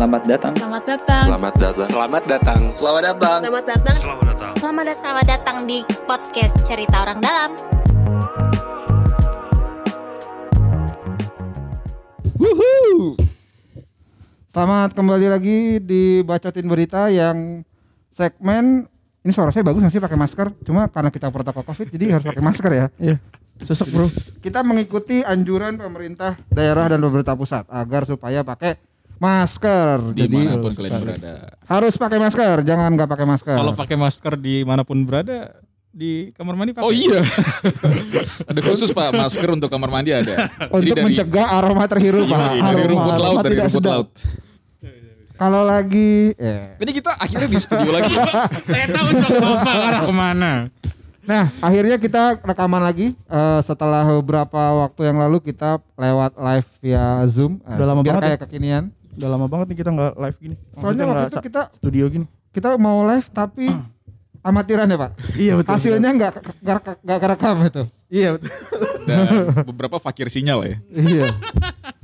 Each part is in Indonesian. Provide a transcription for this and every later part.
Selamat datang. Selamat datang. Selamat datang. Selamat datang. Selamat datang. Selamat datang. Selamat datang. Selamat datang. Selamat datang di podcast Cerita Orang Dalam. Wuhu. Selamat kembali lagi di bacotin berita yang segmen ini suara saya bagus sih pakai masker? Cuma karena kita protokol covid jadi harus pakai masker ya. Iya. Sesek bro. Kita mengikuti anjuran pemerintah daerah dan pemerintah pusat agar supaya pakai masker. Jadi kalian berada. harus pakai masker, jangan nggak pakai masker. Kalau pakai masker di mana pun berada di kamar mandi pakai. Oh iya. ada khusus pak masker untuk kamar mandi ada. untuk dari, mencegah aroma terhirup, Iya, Pak. dari Aroma- rumput laut, aroma dari tidak rumput laut. Kalau lagi eh. Ini kita akhirnya di studio lagi. ya? Saya tahu cok bapak arah ke mana. Nah, akhirnya kita rekaman lagi eh, setelah beberapa waktu yang lalu kita lewat live via Zoom. Eh, Udah lama biar banget kayak kekinian. Udah lama banget nih kita nggak live gini. Soalnya Maksudnya waktu nggak itu kita studio gini. kita mau live tapi amatiran ya, Pak. Iya betul. Hasilnya nggak nggak nggak kerekam itu. Iya betul. Dan beberapa fakir sinyal ya. Iya.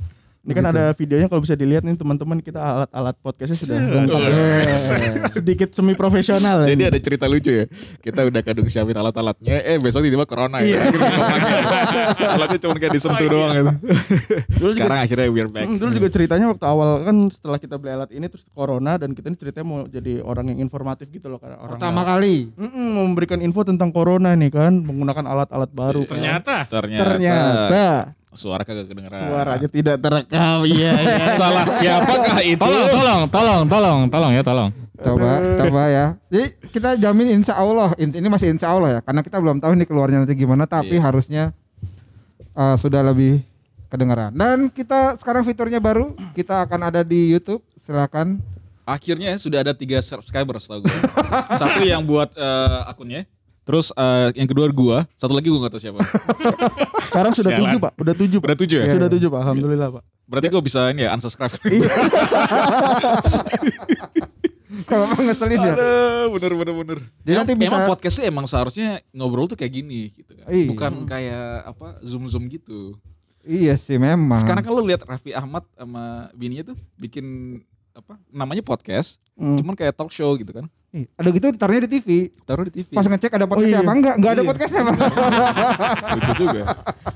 Ini kan ada videonya kalau bisa dilihat nih teman-teman kita alat-alat podcastnya sudah lengkap. Eh, Sedikit semi profesional. Jadi ada cerita lucu ya. Kita udah kadung siapin alat-alatnya. Eh besok tiba-tiba corona ya. Alatnya cuma kayak disentuh doang gitu. Sekarang akhirnya we're back. Hmm, dulu juga ceritanya waktu awal kan setelah kita beli alat ini terus corona dan kita ini ceritanya mau jadi orang yang informatif gitu loh karena orang pertama kali. Memberikan info tentang corona nih kan menggunakan alat-alat baru. kan. Ternyata. Ternyata Suara kagak kedengeran. suaranya tidak terekam. Iya, iya. Salah siapakah itu? Tolong, tolong, tolong, tolong, tolong ya, tolong. Coba, coba ya. Jadi kita jamin insya Allah, in- ini masih insya Allah ya, karena kita belum tahu nih keluarnya nanti gimana, tapi Iya. harusnya uh, sudah lebih kedengaran. Dan kita sekarang fiturnya baru, kita akan ada di YouTube. Silakan. Akhirnya sudah ada tiga subscribers tau gue. Satu yang buat eh, akunnya. Terus eh, yang kedua gua, satu lagi gua gak tahu siapa. Sekarang sudah Sialan. tujuh pak, udah tujuh pak. Udah tujuh ya? Sudah tujuh pak, alhamdulillah pak. Berarti gua bisa ini ya unsubscribe. Kalau mau ngeselin ya. Aduh, bener bener bener. Jadi Emang- nanti bisa- Emang podcastnya emang seharusnya ngobrol tuh kayak gini gitu kan. Iya. Bukan kayak apa zoom zoom gitu. Iya sih memang. Sekarang kan lu lihat Raffi Ahmad sama bininya tuh bikin apa namanya podcast, Hmm. cuman kayak talk show gitu kan. Ih, ada gitu ditaruhnya di TV. Taruh di TV. Pas ngecek ada podcastnya iya. apa enggak? Enggak ada Iya. podcastnya apa? Lucu juga.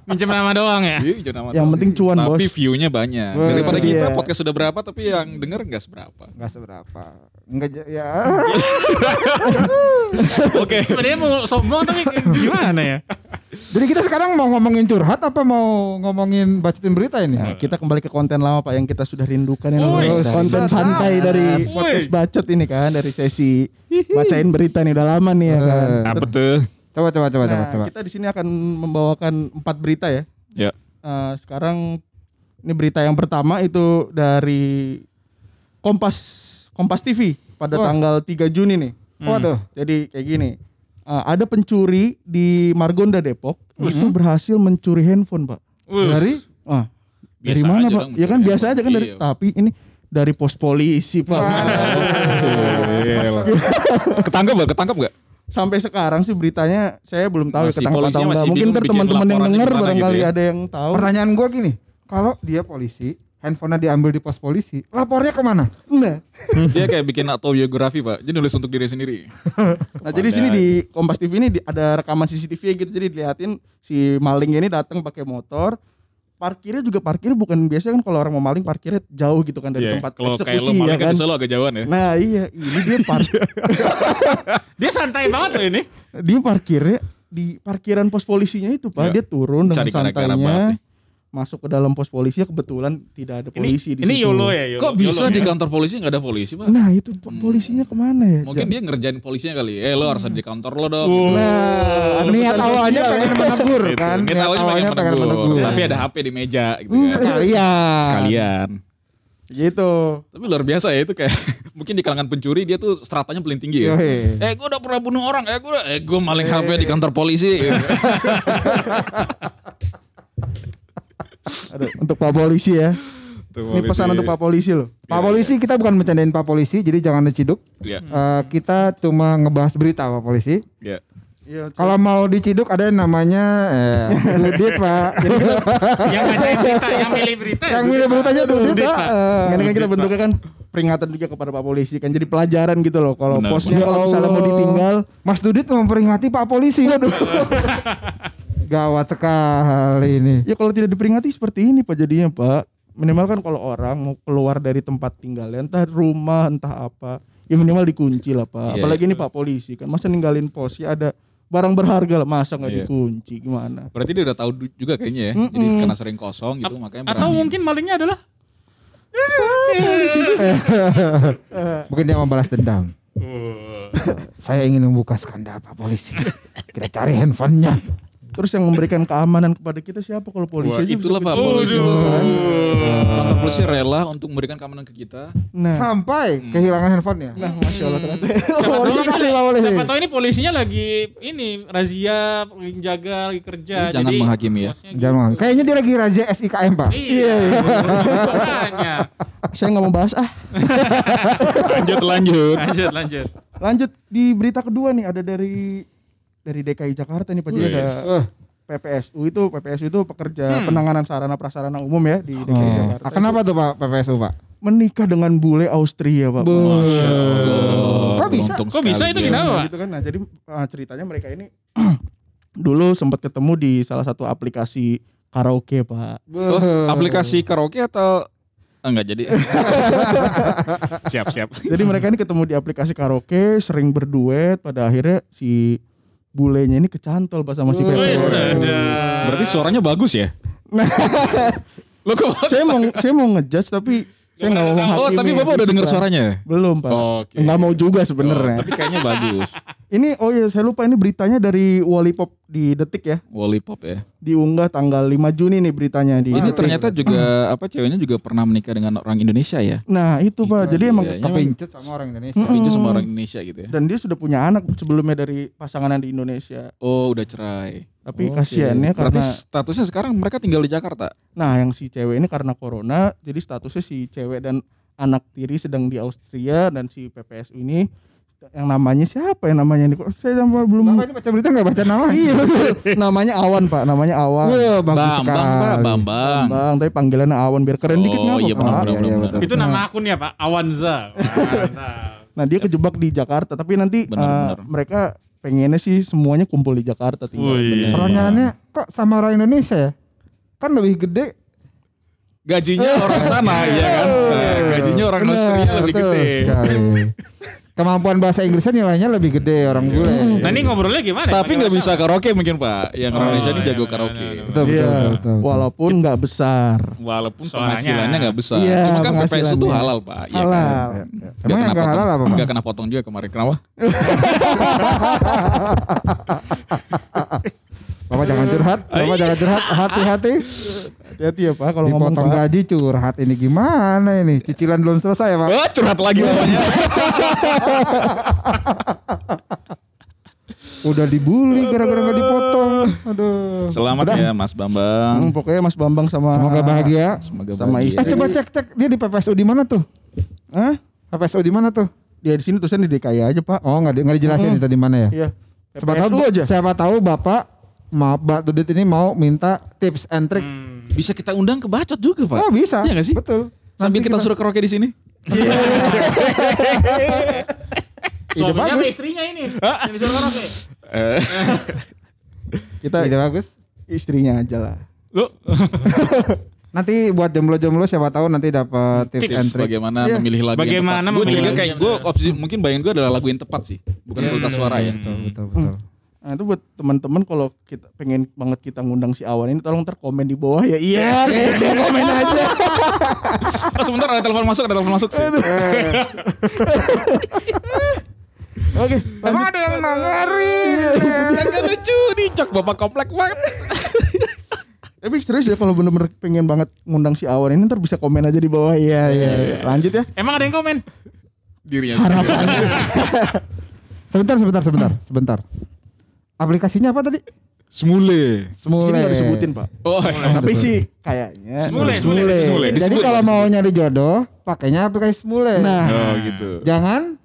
Minjem nama doang ya. Iya, jangan amat Yang tahu. penting cuan, Tapi Bos. view-nya banyak. Wah, Daripada kita iya. podcast sudah berapa tapi yang denger enggak seberapa. Enggak seberapa. Enggak ya. Oke. Sebenarnya mau sombong tapi gimana ya? Jadi kita sekarang mau ngomongin curhat apa mau ngomongin bacotin berita ini? Nah, kita kembali ke konten lama Pak yang kita sudah rindukan yang namanya konten santai dari podcast bacot ini kan dari sesi bacain berita nih udah lama nih ya kan. Eh, Apa tuh? Coba coba coba coba Nah, coba. kita di sini akan membawakan empat berita ya. Ya. Eh, sekarang ini berita yang pertama itu dari Kompas Kompas TV pada Wah. tanggal 3 Juni nih. Waduh. Jadi kayak gini. Eh, ada pencuri di Margonda Depok itu berhasil mencuri handphone, Pak. Dari Ah, dari mana pak? Ya kan biasa aja kan dari Iya. tapi ini dari pos polisi pak. Ketangkep gak? Ketangkep gak? Sampai sekarang sih beritanya saya belum tahu ya Masih ketangkap polisinya atau enggak. Mungkin teman-teman yang dengar barangkali gitu ya. ada yang tahu. pertanyaan gua gini, kalau dia polisi, handphonenya diambil di pos polisi, lapornya ke mana? Nah, Dia kayak bikin autobiografi pak. Jadi nulis untuk diri sendiri. nah jadi sini di Kompas TV ini ada rekaman CCTV gitu jadi dilihatin si maling ini datang pakai motor. Parkirnya juga parkir bukan biasa kan kalau orang mau maling parkirnya jauh gitu kan dari Iya, tempat Kalau kayak eksekusi lo ya maling kan. kan selalu agak jauhan ya. Nah iya ini dia parkir Dia santai banget loh ini. dia parkirnya di parkiran pos polisinya itu pak Ya. dia turun dengan Cari santainya. Masuk ke dalam pos polisi kebetulan tidak ada polisi di ini situ. YOLO ya, YOLO. Kok bisa YOLO di ya? kantor polisi nggak ada polisi pak? Nah itu po- polisinya ke mana ya? Mungkin dia ngerjain polisinya kali. Eh lo harus ada di kantor lo dong. Nah, ada Niat pesan awalnya sosial. pengen menegur Gitu. kan? Niat awalnya pengen menegur. Tapi ada HP di meja gitu Hmm, kan. sekalian. Sekalian. Gitu. Tapi luar biasa ya itu kayak mungkin di kalangan pencuri dia tuh stratanya paling tinggi ya. Yoi. Eh gue udah pernah bunuh orang, eh gue eh gue maling HP di kantor polisi. Ada untuk Pak Polisi ya. Ini pesan untuk Pak Polisi loh. Pak polisi kita bukan bercandain Pak polisi, jadi jangan diciduk. Iya. Eh, kita cuma ngebahas berita Pak polisi. Iya. Iya. Kalau mau diciduk ada yang namanya eh, Dudit Pak. yang bacain berita, yang milih berita. yang milih beritanya Dudit Dudit, Pak. Pak. Eh, Ini kan kita bentuknya kan peringatan juga kepada Pak Polisi kan jadi pelajaran gitu loh. Kalau posnya kalau Ya misalnya mau ditinggal, Mas Dudit memperingati Pak Polisi. Aduh. Gawat sekali ini. ya kalau tidak diperingati seperti ini Pak jadinya Pak. Minimal kan kalau orang mau keluar dari tempat tinggalnya entah rumah entah apa, ya minimal dikunci lah Pak. Iya, Apalagi ini Pak Polisi kan masa ninggalin pos ya ada barang berharga lah masa nggak Iya. dikunci gimana? Berarti dia udah tahu juga kayaknya ya. Jadi karena sering kosong gitu makanya berani. Atau mungkin malingnya adalah Mungkin dia mau balas dendam. Saya ingin membuka skandal Pak Polisi. Kita cari handphonenya. Terus yang memberikan keamanan kepada kita siapa kalau polisi Wah, aja itulah bisa Pak polisi itu. Kantor polisi rela untuk memberikan keamanan ke kita. Nah, Sampai kehilangan handphonenya. nah masya Allah ternyata. siapa tahu, dikasih ini- siapa tahu ini polisinya lagi ini razia, lagi jaga, lagi kerja. Jangan jadi menghakimi ya. bosnya gitu. Jangan. Kayaknya dia lagi razia SIKM Pak. Iya, makanya. Saya nggak mau bahas ah. Lanjut lanjut. Lanjut, lanjut. Lanjut di berita kedua nih ada dari dari DKI Jakarta nih Pak. Jadi ada. Eh, PPSU itu PPSU itu pekerja penanganan sarana prasarana umum ya di DKI oh. Jakarta. Ah, Kenapa tuh Pak PPSU Pak? Menikah dengan bule Austria Pak. Masya Allah. Kok bisa? Kok bisa itu kenapa? Nah, Pak? gitu kan. Nah, jadi uh, ceritanya mereka ini dulu sempat ketemu di salah satu aplikasi karaoke, Pak. Oh, aplikasi karaoke atau Ah, enggak jadi. siap siap. Jadi mereka ini ketemu di aplikasi karaoke, sering berduet, pada akhirnya si bulenya ini kecantol Pak sama si sadar. Berarti suaranya bagus ya? Lo kok saya mau saya mau ngejudge tapi saya nggak mau menghakimi. Oh, tapi Bapak udah dengar suaranya? Belum, Pak. Oke. Nggak mau juga Oh, sebenarnya. tapi kayaknya bagus. Ini oh ya saya lupa ini beritanya dari Wallipop di Detik ya. Wallipop ya. Diunggah tanggal 5 Juni nih beritanya di Ini Detik. ternyata juga apa ceweknya juga pernah menikah dengan orang Indonesia ya? Nah, itu Pak. Jadi emang iya. Kepincut sama orang Indonesia. Itu sama orang Indonesia gitu ya. dan dia sudah punya anak sebelumnya dari pasangan di Indonesia. Oh, udah cerai. Tapi Oke. kasihannya Berarti karena statusnya sekarang mereka tinggal di Jakarta. nah yang si cewek ini karena corona jadi statusnya si cewek dan anak tiri sedang di Austria dan si PPSU ini yang namanya siapa ya namanya ini kok saya sampai belum Bapak ini baca berita nggak baca nama? iya betul namanya Awan Pak namanya Awan Wah, bagus Bambang, sekali. Pak, Bambang. Bang tapi panggilannya Awan biar keren dikit Oh, ngapa iya, Pak benar, benar, Iya, iya, benar. Itu nama akunnya Pak, Awanza. Mantap. nah dia kejebak di Jakarta tapi nanti Benar, eh, benar. mereka pengennya sih semuanya kumpul di Jakarta tinggal Wih. bener. Pertanyaannya kok sama orang Indonesia ya? Kan lebih gede. Gajinya orang sana ya kan? Nah, gajinya orang Austria lebih gede. Kemampuan bahasa Inggrisnya nilainya lebih gede orang bule. Nah ini ngobrolnya gimana? Tapi Pakai nggak bisa karaoke mungkin Pak. Yang orang Oh, Indonesia ini iya, jago karaoke. Betul, betul, Iya, betul, betul. walaupun nggak besar Walaupun penghasilannya nggak besar. Iya, Cuma kan PPSU itu halal Pak. Iya Halal. kan? Emang Nggak yang kena nggak halal apa, Pak? nggak kena potong juga kemarin. Kenapa? Bapak jangan curhat, Bapak jangan curhat, hati-hati. Hati-hati ya Pak kalau ngomong Dipotong Pak gaji curhat ini gimana ini? Cicilan belum selesai ya, Pak. Oh, curhat lagi bapaknya. Udah dibully gara-gara nggak dipotong. Aduh. Selamat ya Mas Bambang. Hmm, pokoknya Mas Bambang sama Semoga bahagia. Semoga Sama bahagia. Eh istri. coba cek-cek dia di PPSU di mana tuh? Hah? PPSU di mana tuh? Dia di sini tulisan di DKI aja Pak. Oh nggak di- nggak dijelasin itu di mana ya? Iya. Siapa tahu aja. Siapa tahu Bapak maaf Mbak Dudit ini mau minta tips and trick. Bisa kita undang ke Bacot juga Pak. Oh bisa. Iya nggak sih? Betul. Sambil Nanti kita suruh karaoke di sini. Ide Suaminya sama bagus. istrinya ini. Yang disuruh karaoke. Kita Ide bagus. istrinya aja lah. Lu Nanti buat jomblo-jomblo siapa tahu nanti dapat tips, and tips trick. bagaimana Iya. memilih lagu Bagaimana yang tepat. Gue memilih juga lagu kayak gue opsi mungkin bayangin gue adalah lagu yang tepat sih, bukan kualitas suara ya. Betul betul betul. Nah itu buat teman-teman kalau kita pengen banget kita ngundang si Awan ini tolong ntar komen di bawah ya. Iya, kayak komen aja. Oh sebentar ada telepon masuk, ada telepon masuk sih. Oke. Emang ada yang nangarin. Gak lucu nih, cok bapak komplek banget. Tapi serius ya kalau bener-bener pengen banget ngundang si Awan ini ntar bisa komen aja di bawah. Iya, iya. iya. Lanjut ya. Emang ada yang komen? Dirinya. sebentar sebentar sebentar sebentar. Aplikasinya apa tadi? Semule. Semule. Sini nggak disebutin pak. Oh, Tapi sih kayaknya. Semule, semule, semule. Jadi Disebut, kalau mau nyari jodoh, pakainya aplikasi Semule. Nah, Oh gitu. Jangan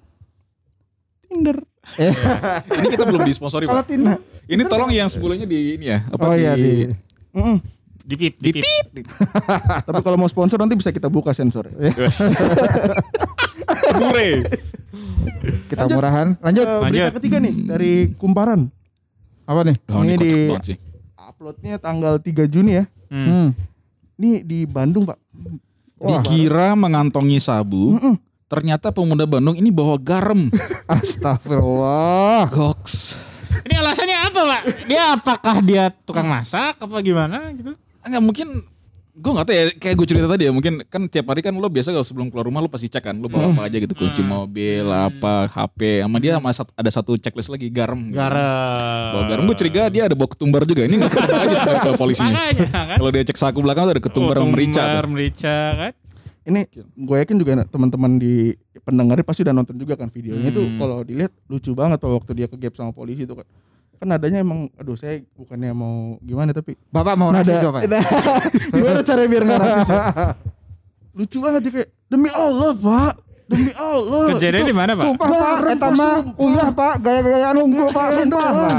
Tinder. ini kita belum disponsori Kalau Pak. Tina. Ini tolong yang sebelumnya di ini ya. Apa Oh iya di Mm-mm. Dipip, dipip. Tapi kalau mau sponsor nanti bisa kita buka sensor. Yes. Bure. kita murahan. Lanjut. Eh, berita Lanjut. ketiga nih dari Kumparan. Apa nih? Oh, ini Ini di- sih. Uploadnya tanggal 3 Juni ya. Hmm. Hmm. Ini di Bandung pak. Wah. Dikira mengantongi sabu, Mm-mm. ternyata pemuda Bandung ini bawa garam. Astagfirullah. Goks. Ini alasannya apa, Pak? Dia apakah dia tukang masak apa gimana gitu? Enggak mungkin gue nggak tahu ya kayak gue cerita tadi ya mungkin kan tiap hari kan lo biasa kalau sebelum keluar rumah lo pasti cek kan lo bawa apa aja gitu kunci mobil apa HP sama dia sama sat- ada satu checklist lagi garam gitu. Garam. bawa garam gue curiga dia ada bawa ketumbar juga ini nggak ketumbar aja sebenarnya kalau polisinya Makanya kan. kalau dia cek saku belakang tuh ada ketumbar sama merica Ketumbar, tuh. merica kan. Ini gue yakin juga teman-teman di pendengar pasti udah nonton juga kan videonya itu Hmm. kalau dilihat lucu banget waktu dia ke gap sama polisi itu kan. Kan adanya emang aduh saya bukannya mau gimana tapi Bapak mau nasi nada gimana cara biar nggak rasis ya? lucu banget dia kayak demi Allah pak demi Allah Kejadian di mana, Pak? Sumpah Pak, sumpah. uyah Pak, gaya-gayaan unggul Pak, sumpah Pak.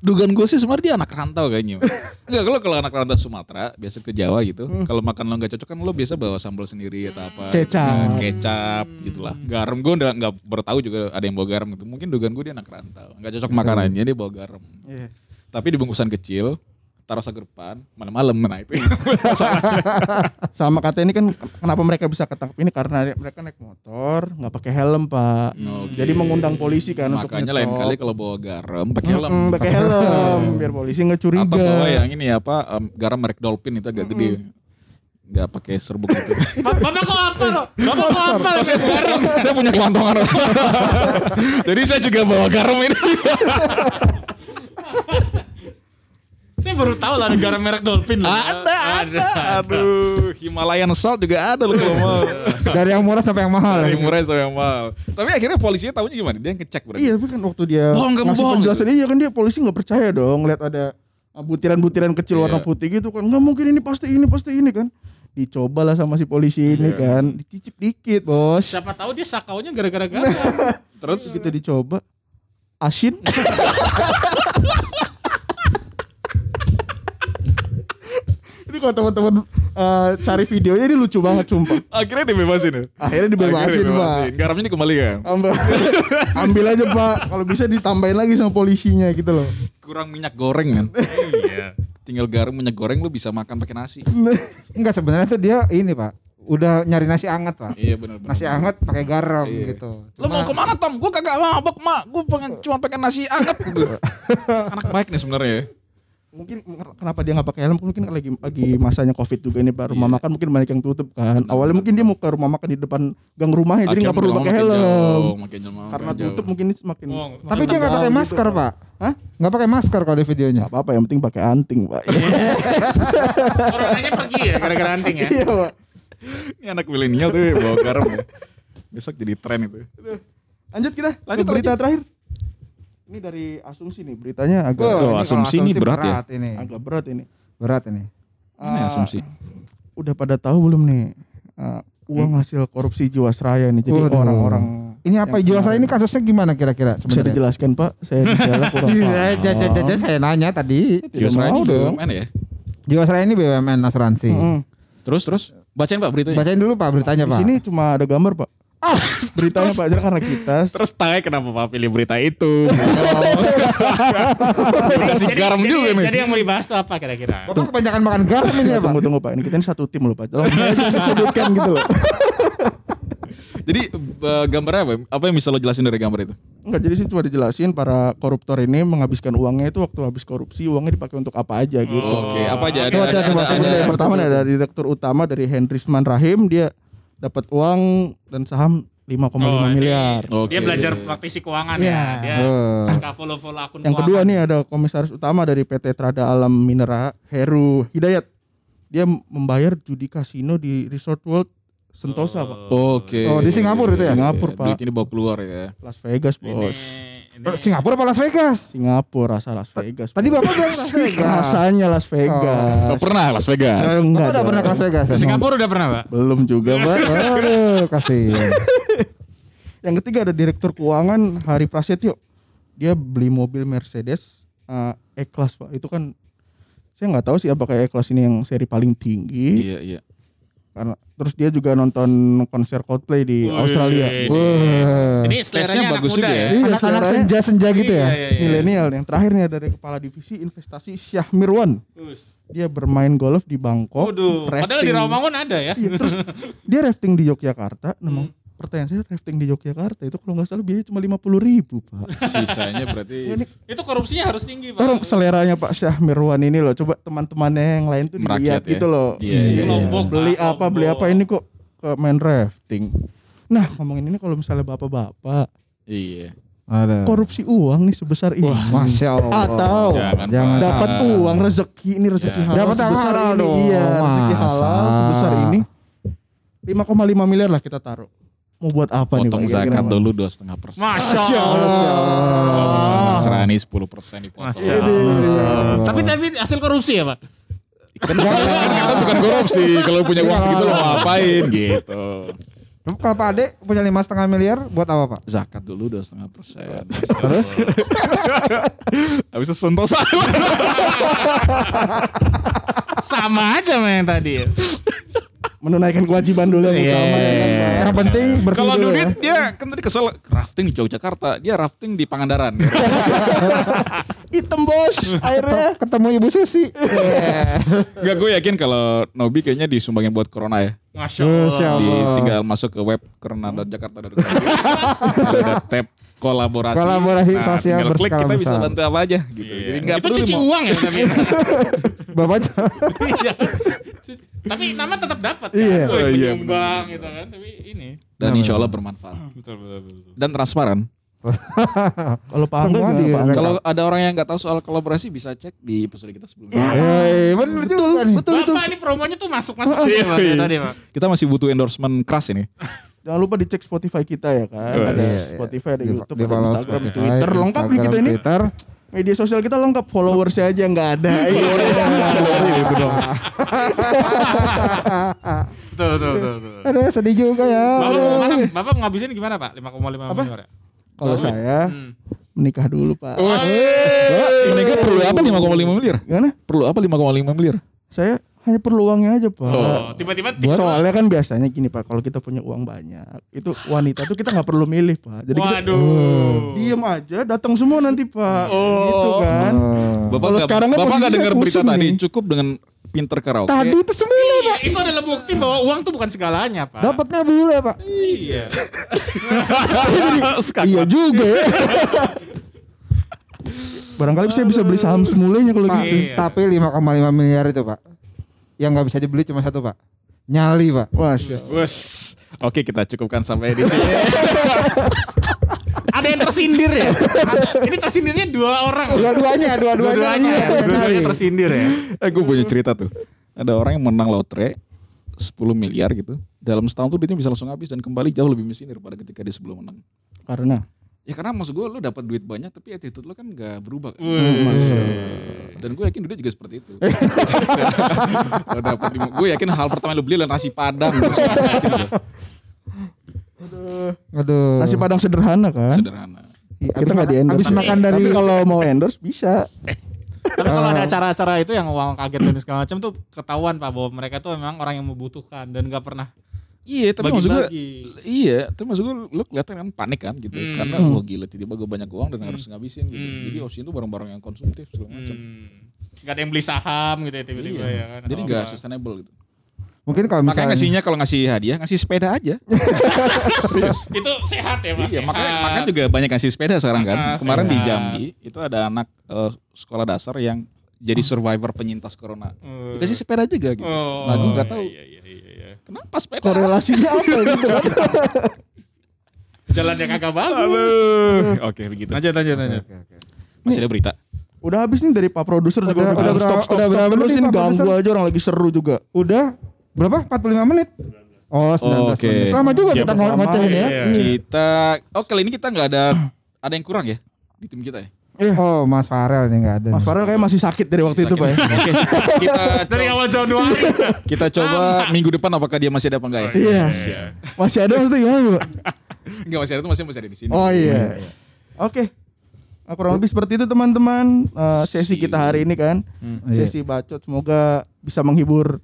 Dugaan gue sih sebenarnya dia anak rantau kayaknya. Enggak kalau kalau anak rantau Sumatera biasa ke Jawa gitu kalau makan lo nggak cocok kan lo biasa bawa sambal sendiri atau apa. Kecap. Eh, kecap gitulah. Garam gue udah nggak bertahu juga ada yang bawa garam gitu. Mungkin dugaan gue dia anak rantau. Nggak cocok makanannya dia bawa garam. Iya. tapi di bungkusan kecil taruh segerpan malam-malam nah itu sama kata ini kan kenapa mereka bisa ketangkep ini? Karena mereka naik motor nggak pakai helm pak. Oke. jadi mengundang polisi kan untuk makanya lain kali kalau bawa garam pakai helm. Mm-mm, pakai helm biar polisi nggak curiga. Atau bawa yang ini apa em, garam merek Dolphin itu agak gede. Nggak pakai serbuk gitu. Ba- Bapak kok apa lo? Bapak kok apa lo? Garam. saya punya kelantongan jadi saya juga bawa garam ini. Saya baru tahu lah ada garam merek Dolphin. loh. ada ada aduh Himalayan salt juga ada loh kalau mau. Dari yang murah sampai yang mahal. dari murah sampai yang mahal. Tapi akhirnya polisinya tahunya gimana? Dia ngecek berarti? Iya tapi kan waktu dia Bohong, ngasih bohong. penjelasan. Iya kan dia polisi nggak percaya dong lihat ada butiran-butiran kecil warna Iya. putih gitu kan. Nggak mungkin ini pasti ini pasti ini kan. Dicoba lah sama si polisi ini Iya. kan. Dicicip dikit bos. Siapa tahu dia sakaunya gara-gara garam. terus gitu dicoba. Asin ini kalau teman-teman uh, cari videonya ini lucu banget sumpah akhirnya dibebasin ya akhirnya dibebasin Akhirnya pak garamnya dikembalikan ambil ambil aja pak kalau bisa ditambahin lagi sama polisinya gitu loh kurang minyak goreng kan Iya. tinggal garam minyak goreng lu bisa makan pakai nasi Enggak sebenarnya tuh dia ini Pak, udah nyari nasi anget Pak. iya benar Nasi anget pakai garam Iya. gitu. Lo mau ke mana Tom? Gue kagak mabok mak. Gue pengen cuma pengen nasi anget gitu. Anak baik nih sebenarnya ya. Mungkin kenapa dia nggak pakai helm mungkin lagi lagi masanya covid juga ini pak rumah Iya. makan mungkin banyak yang tutup kan awalnya mungkin dia mau ke rumah makan di depan gang rumahnya jadi nggak perlu pakai helm karena tutup mungkin ini semakin Oh, Tapi dia nggak pakai Gitu, masker Pak. Pak. Hah? Nggak pakai masker kalau di videonya. nggak apa-apa yang penting pakai anting pak Coronanya pergi ya gara-gara anting ya. iya pak Ini anak milenial tuh bawa garam ya. Besok jadi tren itu. lanjut kita Lanjut, ke berita terakhir ini dari asumsi nih beritanya agak Tuh, Ini asumsi ini berat ya? Ini. agak berat ini Berat ini. Ini Ah, asumsi. udah pada tahu belum nih ah, uang hasil korupsi Jiwasraya nih jadi orang-orang Ini apa Jiwasraya ini kasusnya gimana kira-kira bisa sebenarnya? dijelaskan pak saya bicara kurang Iya, paham. saya nanya tadi. Jiwasraya mau ini dong. BUMN ya. Jiwasraya ini BUMN asuransi. Terus terus bacain Pak beritanya. Bacain dulu Pak beritanya Di Pak. sini cuma ada gambar pak. Ah, Beritanya pak, jadi karena kita Terus tanya kenapa Pak pilih berita itu? Kasih garam jadi, juga nih. Jadi yang mau dibahas tuh apa kira-kira? Bapak kebanyakan makan garam ini ya Pak. tunggu tunggu pak, ini kita ini satu tim loh pak. Tolong disebutkan gitu loh. Jadi eh, gambarnya apa? Apa yang bisa lo jelasin dari gambar itu? Enggak, jadi sih cuma dijelasin para koruptor ini menghabiskan uangnya itu waktu habis korupsi uangnya dipakai untuk apa aja gitu. Oke, apa aja? Coba coba coba sebut dari yang pertama nih, ada direktur utama dari Hendrisman Rahim dia dapat uang dan saham 5,5 Oh, ini miliar. Oke. Dia belajar praktisi keuangan Iya. ya. Dia Eh. suka follow-follow akun Yang kedua nih ada komisaris utama dari PT Trada Alam Minera Heru Hidayat. Dia membayar judi kasino di Resort World Sentosa, Pak. Oke. Oh, di Singapura itu ya? Singapura, Pak. Duit ini bawa keluar ya. Las Vegas, Bos. ini. Singapura apa Las Vegas? Singapura rasa Las Vegas. Tadi Bapak bilang Las Vegas. rasanya Las Vegas. Oh, pernah Las Vegas. Eh, Bapak enggak. udah pernah ke Las Vegas? Singapura udah pernah, Pak? Belum juga, Pak. Aduh, kasihan. Yang ketiga ada direktur keuangan Hari Prasetyo. dia beli mobil Mercedes eh, E-Class pak itu kan saya nggak tahu sih apakah E-Class ini yang seri paling tinggi Iya, iya. Karena terus dia juga nonton konser Coldplay di Australia Wah. Ini seleranya bagus juga ya. ya. Iya, Anak-anak senja-senja gitu ya. Iya, iya, iya. milenial yang terakhir nih dari kepala divisi investasi Syah Mirwan dia bermain golf di Bangkok Waduh, padahal di. Rawamangun ada ya. Iya, terus dia rafting di Yogyakarta. Nah, pertanyaan saya rafting di Yogyakarta itu kalau nggak salah biaya cuma lima puluh ribu pak. Sisanya berarti Ini Itu korupsinya harus tinggi, Pak. orang seleranya Pak Syah Mirwan ini loh. Coba teman-temannya yang lain tuh Merakyat dilihat ya. gitu loh. Iya, iya, iya. Lombok, beli Pak, apa beli apa ini kok ke main rafting. Nah ngomongin ini kalau misalnya bapak-bapak iya. Ada. korupsi uang nih sebesar ini. Masya Allah. Atau Jangan, dapat uang rezeki ini rezeki Ya. halal Dapat sebesar halal ini dong, iya rezeki halal masa. sebesar ini 5,5 miliar lah kita taruh mau buat apa nih Potong Pak? Kira-kira, zakat Pak? dulu dua setengah persen. Masya Allah. Serani 10 persen dipotong. Masya Allah. Tapi tapi hasil korupsi ya, Pak? Kan, kan kita bukan korupsi. Kalau punya uang segitu lo ngapain gitu. Kalau Pak Ade punya lima setengah miliar buat apa Pak? Zakat dulu dua setengah persen. Terus? Habis itu sentosa. Sama aja yang tadi. Ya. menunaikan kewajiban dulu yang utama ya kan, Pak. Yang penting bersih Kalau dulu Dudit ya. dia kan tadi kesel rafting di Yogyakarta, dia rafting di Pangandaran. hitam bos airnya Ketemu Ibu Susi. Enggak gue yakin kalau Nobi kayaknya disumbangin buat corona ya. Masya Masya Allah. Di, tinggal masuk ke web corona.jakarta.com. Ada tab kolaborasi. Kolaborasi sosial tinggal klik berskala kita bisa bantu apa aja gitu. Iya. Jadi enggak itu perlu cuci mau- uang ya tapi. Bapak Iya. Tapi nama tetap dapat kan. Iya. Woi, Oh, iya, menyumbang gitu kan. Tapi ini. dan insya Allah bermanfaat Betul betul betul. dan transparan. kalau Pak Angga? Kalau ada orang yang nggak tahu soal kolaborasi bisa cek di episode kita sebelumnya. Eh, bener juga nih. betul itu Bapak ini promonya tuh Pak dari tadi, Pak. Kita masih butuh endorsement keras ini. jangan lupa dicek Spotify kita ya kan ada iya, iya. Spotify ada YouTube di ada Instagram Spotify, Twitter lengkap nih kita ini Twitter. Media sosial kita lengkap followersnya aja nggak ada iya. Betul betul betul. betul. Aduh sedih juga ya. Bapak gimana? Bapak ngabisin gimana, Pak? 5,5 miliar. ya? kalau saya Hmm. menikah dulu Pak Mereka perlu apa 5,5 miliar? gimana Perlu apa 5,5 miliar? saya hanya perlu uangnya aja Pak Oh, tiba-tiba tips Soalnya kan biasanya gini Pak, kalau kita punya uang banyak, itu wanita tuh kita nggak perlu milih Pak. Jadi kita Waduh. diem aja, datang semua nanti Pak. Gitu kan. Oh. Bapak Kalau nggak- sekarang kan Bapak nggak dengar berita tadi, nih. cukup dengan pinter karaoke. Tadi itu sembilan Iya, itu adalah bukti bahwa uang tuh bukan segalanya, Pak. Dapatnya bule Pak. Iya. iya juga ya. Barangkali saya bisa beli saham semulanya kalau Pak, gitu. Iya. tapi 5,5 miliar itu Pak. Yang nggak bisa dibeli cuma satu Pak. Nyali Pak. Masya Wes. Oke, kita cukupkan sampai di sini. Ada yang tersindir ya? Ada- Ini tersindirnya dua orang. Dua-duanya, dua-duanya. Dua-duanya, Iya, dua-duanya tersindir ya. eh, gue punya cerita tuh. Ada orang yang menang lotre 10 miliar gitu. Dalam setahun tuh duitnya bisa langsung habis dan kembali jauh lebih miskin daripada ketika dia sebelum menang. Karena Ya karena maksud gue lu dapat duit banyak tapi attitude lu kan gak berubah. kan? Wih. Dan gue yakin dia juga seperti itu. Kalau dapat gue yakin hal pertama yang lu beli adalah nasi padang. Gue. Aduh. nasi padang sederhana kan. Sederhana. Iya, Kita abis nggak di makan- endorse. Abis makan dari Tapi kalau mau endorse bisa. Tapi kalau ada acara-acara itu yang uang kaget dan segala macam tuh ketahuan Pak bahwa mereka tuh memang orang yang membutuhkan dan gak pernah Iya, tapi maksud gue. Iya, tapi maksud gue lu kelihatan kan panik kan gitu. Hmm. Karena wah gila tiba-tiba gue banyak uang dan harus ngabisin gitu. Hmm. Jadi opsi itu barang-barang yang konsumtif segala macam. Hmm. Gak ada yang beli saham gitu ya tiba-tiba Iya. ya kan. Jadi apa. sustainable gitu. Mungkin kalau Makanya misalnya ngasihnya kalau ngasih hadiah ngasih sepeda aja. Serius. Itu sehat ya Mas. iya, makanya Sehat. makanya juga banyak ngasih sepeda sekarang kan. Ah, Kemarin di sehat. Jambi itu ada anak eh, sekolah dasar yang jadi survivor penyintas corona. Eh. Dikasih sepeda juga gitu. Oh, nah, gue nggak tahu Iya, iya, iya, iya. Kenapa sepeda. Korelasinya apa gitu kan. Jalan yang kagak bagus. Aduh. Oke, begitu. Lanjut, lanjut, lanjut. Masih ada berita. Udah habis nih dari Pak Produser juga Udah- udah, udah stop stop udah stop berapa terus menit, ini Pak ganggu Produser? aja orang lagi seru juga. udah berapa? 45 menit. Oh, 19 Oke. menit. Lama juga Siap, kita ngocehin ya. Iya. Kita oh kali ini kita nggak ada ada yang kurang ya di tim kita ya. Oh, Mas Farel ini enggak ada. Mas. Farel kayak masih sakit dari waktu itu Pak ya. Oke. kita Dari awal hari. kita coba minggu depan apakah dia masih ada apa enggak ya? Iya. Masih ada maksudnya gimana Pak? Enggak masih ada tuh masih masih ada di sini. Oh iya. Oke. Nah, kurang lebih seperti itu teman-teman Eh, sesi Si- kita hari ini kan. Iya. Sesi bacot semoga bisa menghibur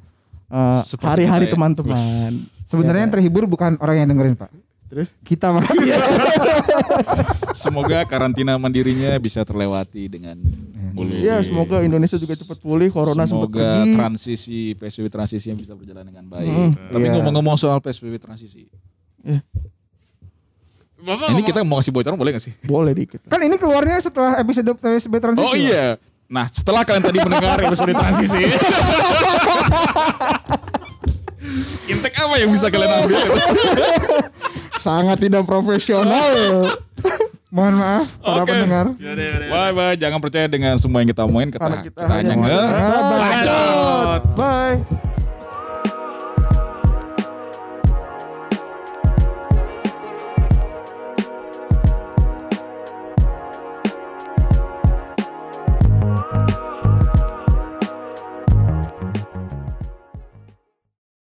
eh, Seperti hari-hari ya. teman-teman. Sebenarnya yang terhibur bukan orang yang dengerin pak. Terus? Kita pak. Semoga karantina mandirinya bisa terlewati dengan mulus. Iya, semoga Indonesia juga cepat pulih, corona sempat Semoga pergi. transisi PSBB transisi yang bisa berjalan dengan baik. Hmm, Tapi iya. ngomong-ngomong soal PSBB transisi. Bapak Ini kita mau ngasih bocoran boleh gak sih? Boleh dikit. kan ini keluarnya setelah episode PSB transisi. Oh iya. Nah setelah kalian tadi mendengar episode transisi. Intek apa yang bisa kalian ambil? Sangat tidak profesional. Mohon maaf para Oke. pendengar. Bye bye. Jangan percaya dengan semua yang kita omongin. Karena Kita, kita hanya bacot. Bye.